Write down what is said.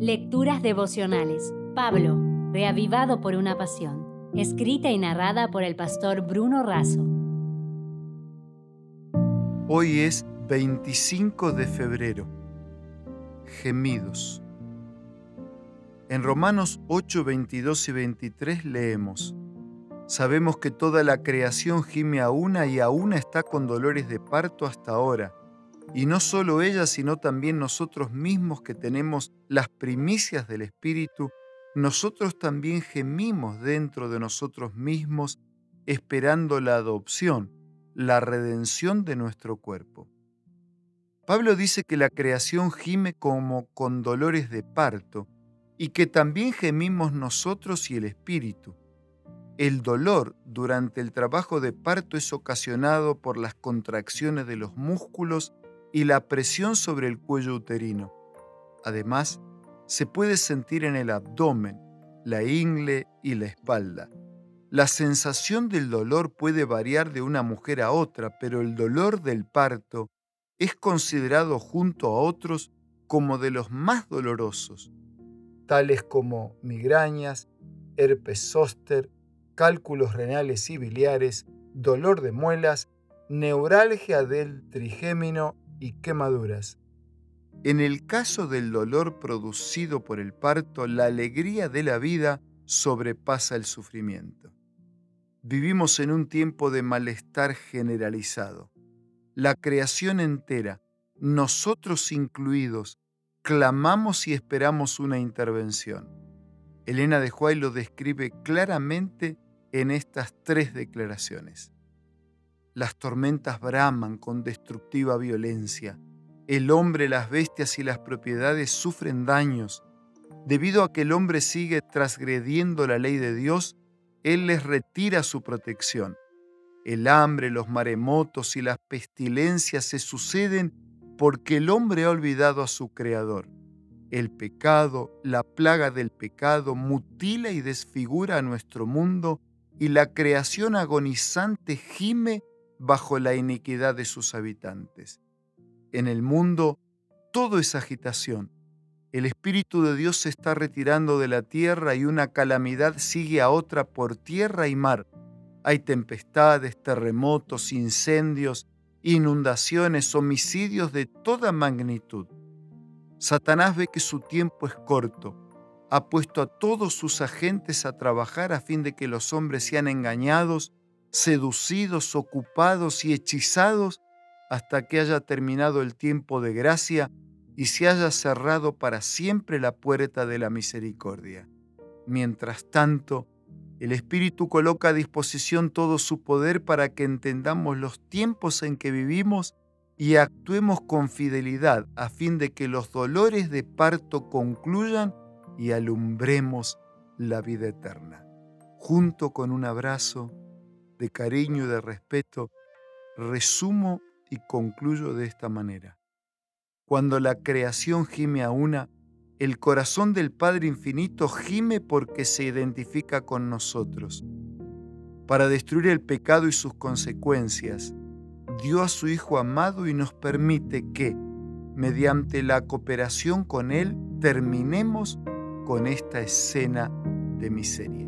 Lecturas devocionales. Pablo, reavivado por una pasión. Escrita y narrada por el pastor Bruno Razo. Hoy es 25 de febrero. Gemidos. En Romanos 8, 22 y 23 leemos, Sabemos que toda la creación gime a una y a una está con dolores de parto hasta ahora. Y no solo ella, sino también nosotros mismos que tenemos las primicias del Espíritu, nosotros también gemimos dentro de nosotros mismos esperando la adopción, la redención de nuestro cuerpo. Pablo dice que la creación gime como con dolores de parto y que también gemimos nosotros y el Espíritu. El dolor durante el trabajo de parto es ocasionado por las contracciones de los músculos y la presión sobre el cuello uterino. Además, se puede sentir en el abdomen, la ingle y la espalda. La sensación del dolor puede variar de una mujer a otra, pero el dolor del parto es considerado junto a otros como de los más dolorosos, tales como migrañas, herpes zóster, cálculos renales y biliares, dolor de muelas, neuralgia del trigémino y quemaduras. En el caso del dolor producido por el parto, la alegría de la vida sobrepasa el sufrimiento. Vivimos en un tiempo de malestar generalizado. La creación entera, nosotros incluidos, clamamos y esperamos una intervención. Elena de Huay lo describe claramente en estas tres declaraciones. Las tormentas braman con destructiva violencia. El hombre, las bestias y las propiedades sufren daños. Debido a que el hombre sigue transgrediendo la ley de Dios, Él les retira su protección. El hambre, los maremotos y las pestilencias se suceden porque el hombre ha olvidado a su Creador. El pecado, la plaga del pecado, mutila y desfigura a nuestro mundo y la creación agonizante gime bajo la iniquidad de sus habitantes. En el mundo todo es agitación. El Espíritu de Dios se está retirando de la tierra y una calamidad sigue a otra por tierra y mar. Hay tempestades, terremotos, incendios, inundaciones, homicidios de toda magnitud. Satanás ve que su tiempo es corto ha puesto a todos sus agentes a trabajar a fin de que los hombres sean engañados, seducidos, ocupados y hechizados hasta que haya terminado el tiempo de gracia y se haya cerrado para siempre la puerta de la misericordia. Mientras tanto, el Espíritu coloca a disposición todo su poder para que entendamos los tiempos en que vivimos y actuemos con fidelidad a fin de que los dolores de parto concluyan y alumbremos la vida eterna. Junto con un abrazo de cariño y de respeto, resumo y concluyo de esta manera. Cuando la creación gime a una, el corazón del Padre Infinito gime porque se identifica con nosotros. Para destruir el pecado y sus consecuencias, dio a su Hijo amado y nos permite que, mediante la cooperación con Él, terminemos con esta escena de miseria.